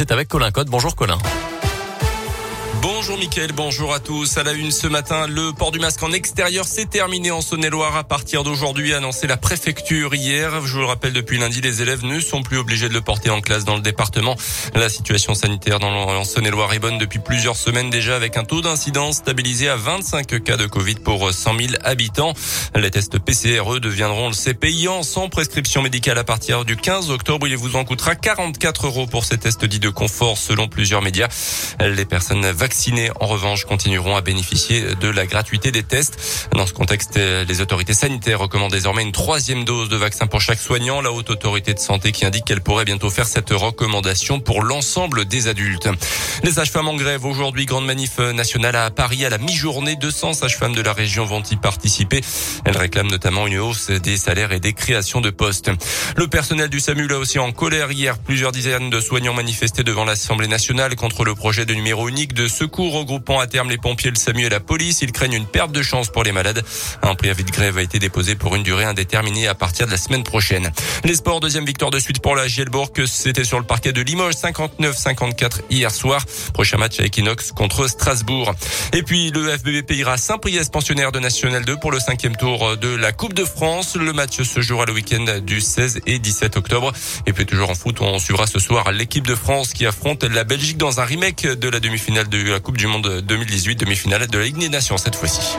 C'est avec Colin Code. Bonjour Colin. Bonjour Mickaël, bonjour à tous. À la une ce matin, le port du masque en extérieur s'est terminé en Saône-et-Loire à partir d'aujourd'hui, annoncé la préfecture hier. Je vous le rappelle, depuis lundi, les élèves ne sont plus obligés de le porter en classe dans le département. La situation sanitaire dans Saône-et-Loire est bonne depuis plusieurs semaines déjà avec un taux d'incidence stabilisé à 25 cas de Covid pour 100 000 habitants. Les tests PCRE deviendront le sait payant sans prescription médicale à partir du 15 octobre. Il vous en coûtera 44 euros pour ces tests dits de confort selon plusieurs médias. Vaccinés, en revanche, continueront à bénéficier de la gratuité des tests. Dans ce contexte, les autorités sanitaires recommandent désormais une troisième dose de vaccin pour chaque soignant. La haute autorité de santé qui indique qu'elle pourrait bientôt faire cette recommandation pour l'ensemble des adultes. Les sages-femmes en grève aujourd'hui, grande manif nationale à Paris à la mi-journée. 200 sages-femmes de la région vont y participer. Elles réclament notamment une hausse des salaires et des créations de postes. Le personnel du SAMU là aussi en colère hier. Plusieurs dizaines de soignants manifestaient devant l'Assemblée nationale contre le projet de numéro unique de secours regroupant à terme les pompiers, le SAMU et la police. Ils craignent une perte de chance pour les malades. Un préavis de grève a été déposé pour une durée indéterminée à partir de la semaine prochaine. Les sports, deuxième victoire de suite pour la Gielbourg. C'était sur le parquet de Limoges, 59-54 hier soir. Prochain match à Equinox contre Strasbourg. Et puis le FBB ira Saint-Priest, pensionnaire de National 2 pour le cinquième tour de la Coupe de France. Le match se jouera le week-end du 16 et 17 octobre. Et puis toujours en foot, on suivra ce soir l'équipe de France qui affronte la Belgique dans un remake de la demi-finale de la Coupe du Monde 2018, demi-finale de la Ligue des Nations cette fois-ci.